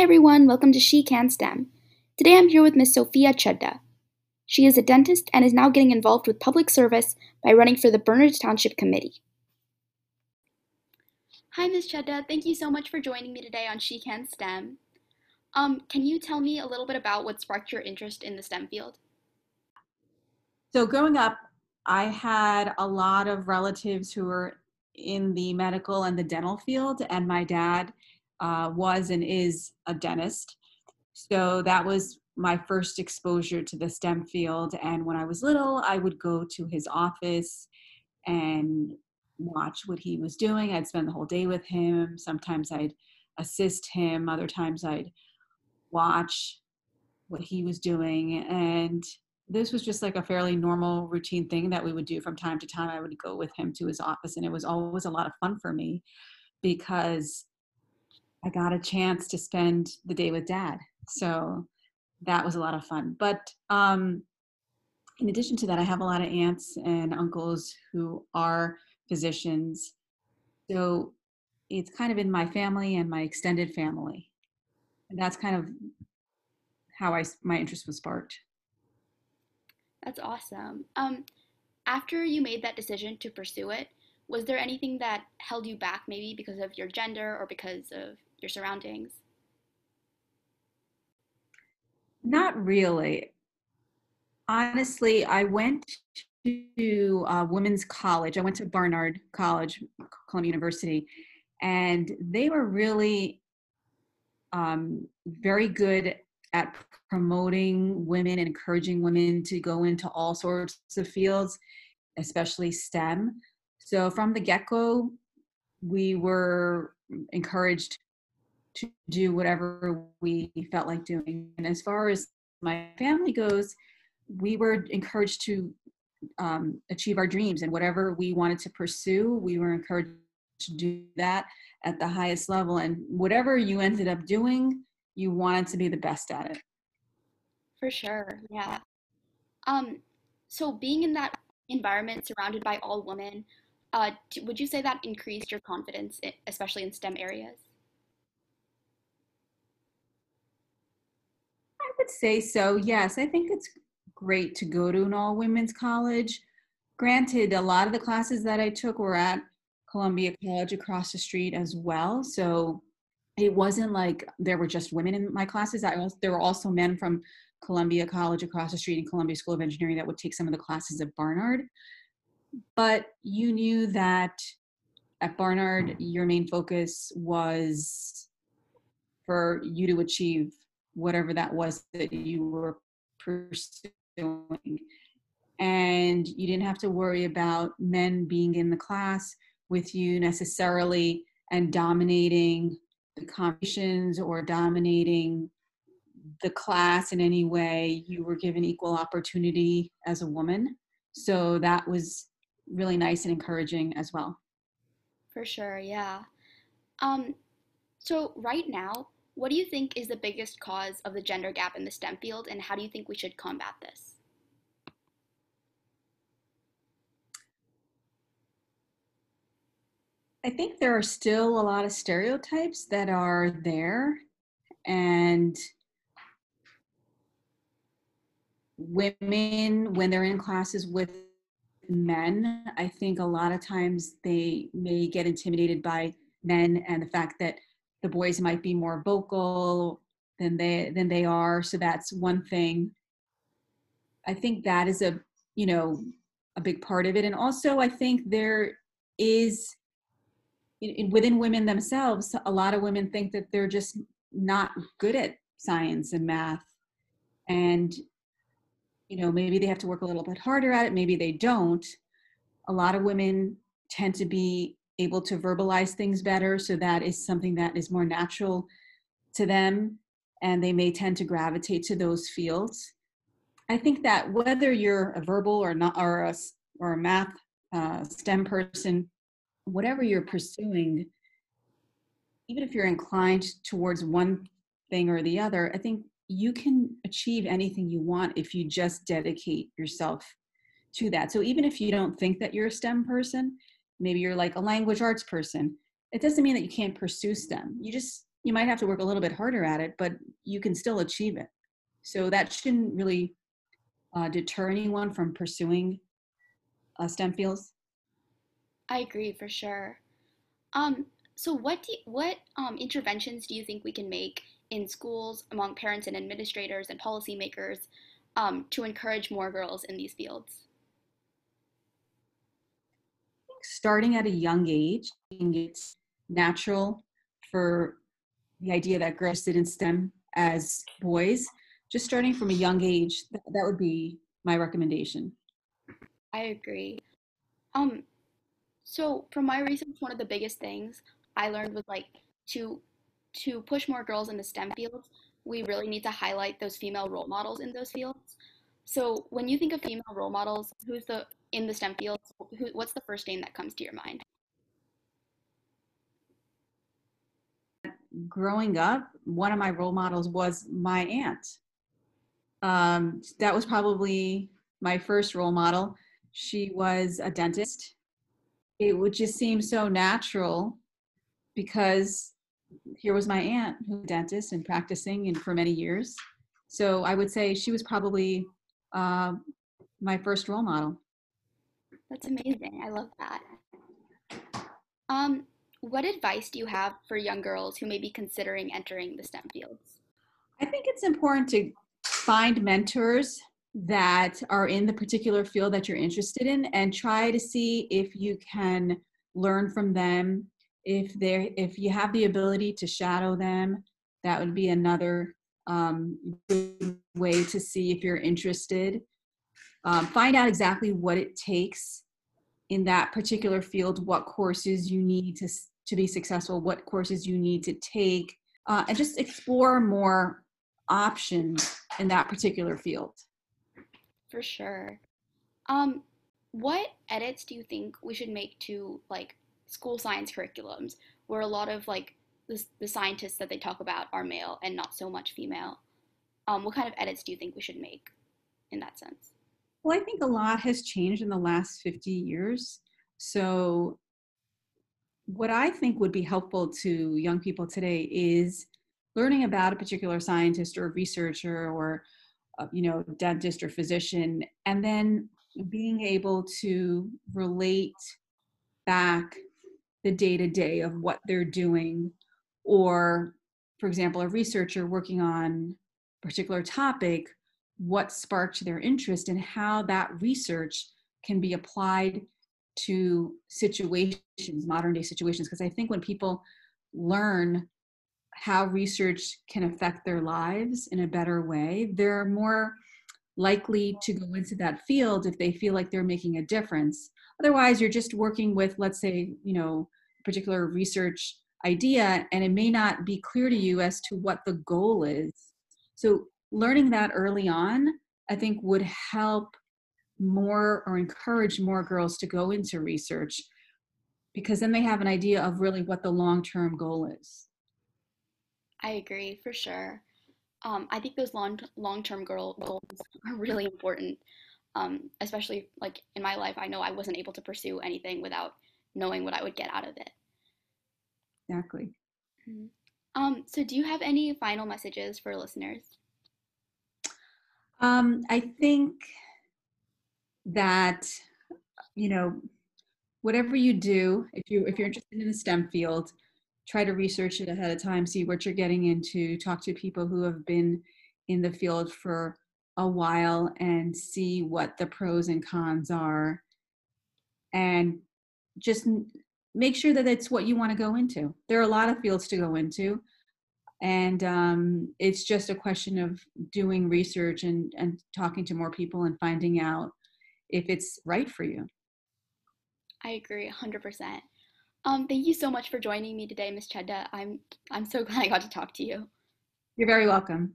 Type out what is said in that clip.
Hi everyone, welcome to She Can STEM. Today I'm here with Miss Sophia Chudda. She is a dentist and is now getting involved with public service by running for the Bernard Township Committee. Hi Ms. Chudda, thank you so much for joining me today on She Can STEM. Um, can you tell me a little bit about what sparked your interest in the STEM field? So growing up, I had a lot of relatives who were in the medical and the dental field, and my dad uh, was and is a dentist. So that was my first exposure to the STEM field. And when I was little, I would go to his office and watch what he was doing. I'd spend the whole day with him. Sometimes I'd assist him, other times I'd watch what he was doing. And this was just like a fairly normal routine thing that we would do from time to time. I would go with him to his office, and it was always a lot of fun for me because I got a chance to spend the day with dad. So that was a lot of fun. But um, in addition to that, I have a lot of aunts and uncles who are physicians. So it's kind of in my family and my extended family. And that's kind of how I my interest was sparked. That's awesome. Um, after you made that decision to pursue it, was there anything that held you back, maybe because of your gender or because of your surroundings? Not really. Honestly, I went to uh, women's college. I went to Barnard College, Columbia University, and they were really um, very good at promoting women and encouraging women to go into all sorts of fields, especially STEM. So from the get go, we were encouraged to do whatever we felt like doing. And as far as my family goes, we were encouraged to um, achieve our dreams and whatever we wanted to pursue, we were encouraged to do that at the highest level. And whatever you ended up doing, you wanted to be the best at it. For sure, yeah. Um, so being in that environment surrounded by all women, uh, would you say that increased your confidence, especially in STEM areas? Would say so, yes. I think it's great to go to an all women's college. Granted, a lot of the classes that I took were at Columbia College across the street as well. So it wasn't like there were just women in my classes. I also, there were also men from Columbia College across the street and Columbia School of Engineering that would take some of the classes at Barnard. But you knew that at Barnard, your main focus was for you to achieve whatever that was that you were pursuing. And you didn't have to worry about men being in the class with you necessarily and dominating the conversations or dominating the class in any way. You were given equal opportunity as a woman. So that was really nice and encouraging as well. For sure, yeah. Um, so right now, what do you think is the biggest cause of the gender gap in the STEM field, and how do you think we should combat this? I think there are still a lot of stereotypes that are there, and women, when they're in classes with men, I think a lot of times they may get intimidated by men and the fact that the boys might be more vocal than they than they are. So that's one thing. I think that is a you know a big part of it. And also i think there is in, within women themselves a lot of women think that they're just not good at science and math. And you know maybe they have to work a little bit harder at it maybe they don't. A lot of women tend to be able to verbalize things better. So that is something that is more natural to them and they may tend to gravitate to those fields. I think that whether you're a verbal or not or a, or a math uh, STEM person, whatever you're pursuing, even if you're inclined towards one thing or the other, I think you can achieve anything you want if you just dedicate yourself to that. So even if you don't think that you're a STEM person, maybe you're like a language arts person it doesn't mean that you can't pursue stem you just you might have to work a little bit harder at it, but you can still achieve it. So that shouldn't really uh, deter anyone from pursuing uh, STEM fields. I agree for sure. Um, so what do you, what um, interventions do you think we can make in schools among parents and administrators and policymakers um, to encourage more girls in these fields? Starting at a young age, it's natural for the idea that girls sit in STEM as boys. Just starting from a young age, that, that would be my recommendation. I agree. Um, so from my research, one of the biggest things I learned was like to to push more girls in the STEM fields, we really need to highlight those female role models in those fields. So when you think of female role models, who's the in the STEM fields? Who, what's the first name that comes to your mind? Growing up, one of my role models was my aunt. Um, that was probably my first role model. She was a dentist. It would just seem so natural because here was my aunt who was a dentist and practicing and for many years. So I would say she was probably uh, my first role model. That's amazing. I love that. Um, what advice do you have for young girls who may be considering entering the STEM fields? I think it's important to find mentors that are in the particular field that you're interested in and try to see if you can learn from them if they if you have the ability to shadow them that would be another um, way to see if you're interested. Um, find out exactly what it takes in that particular field what courses you need to to be successful what courses you need to take uh, and just explore more options in that particular field. For sure. Um what edits do you think we should make to like school science curriculums where a lot of like the, scientists that they talk about are male and not so much female. Um, what kind of edits do you think we should make in that sense? Well, I think a lot has changed in the last 50 years. So, what I think would be helpful to young people today is learning about a particular scientist or researcher or uh, you know dentist or physician and then being able to relate back the day to day of what they're doing or for example a researcher working on a particular topic what sparked their interest and how that research can be applied to situations modern day situations. Because i think when people learn how research can affect their lives in a better way they're more likely to go into that field if they feel like they're making a difference. Otherwise, you're just working with, let's say, you know, particular research idea, and it may not be clear to you as to what the goal is. So, learning that early on, I think, would help more or encourage more girls to go into research because then they have an idea of really what the long term goal is. I agree for sure. Um, I think those long long term goals are really important um, especially like in my life, I know I wasn't able to pursue anything without knowing what I would get out of it. Exactly. Mm-hmm. Um, so, do you have any final messages for listeners? Um, I think that you know whatever you do, if you if you're interested in the STEM field, try to research it ahead of time, see what you're getting into, talk to people who have been in the field for a while and see what the pros and cons are and just make sure that it's what you want to go into. There are a lot of fields to go into and um, it's just a question of doing research and, and talking to more people and finding out if it's right for you. I agree 100% um, thank you so much for joining me today Ms. chedda. I'm i'm so glad i got to talk to you. You're very welcome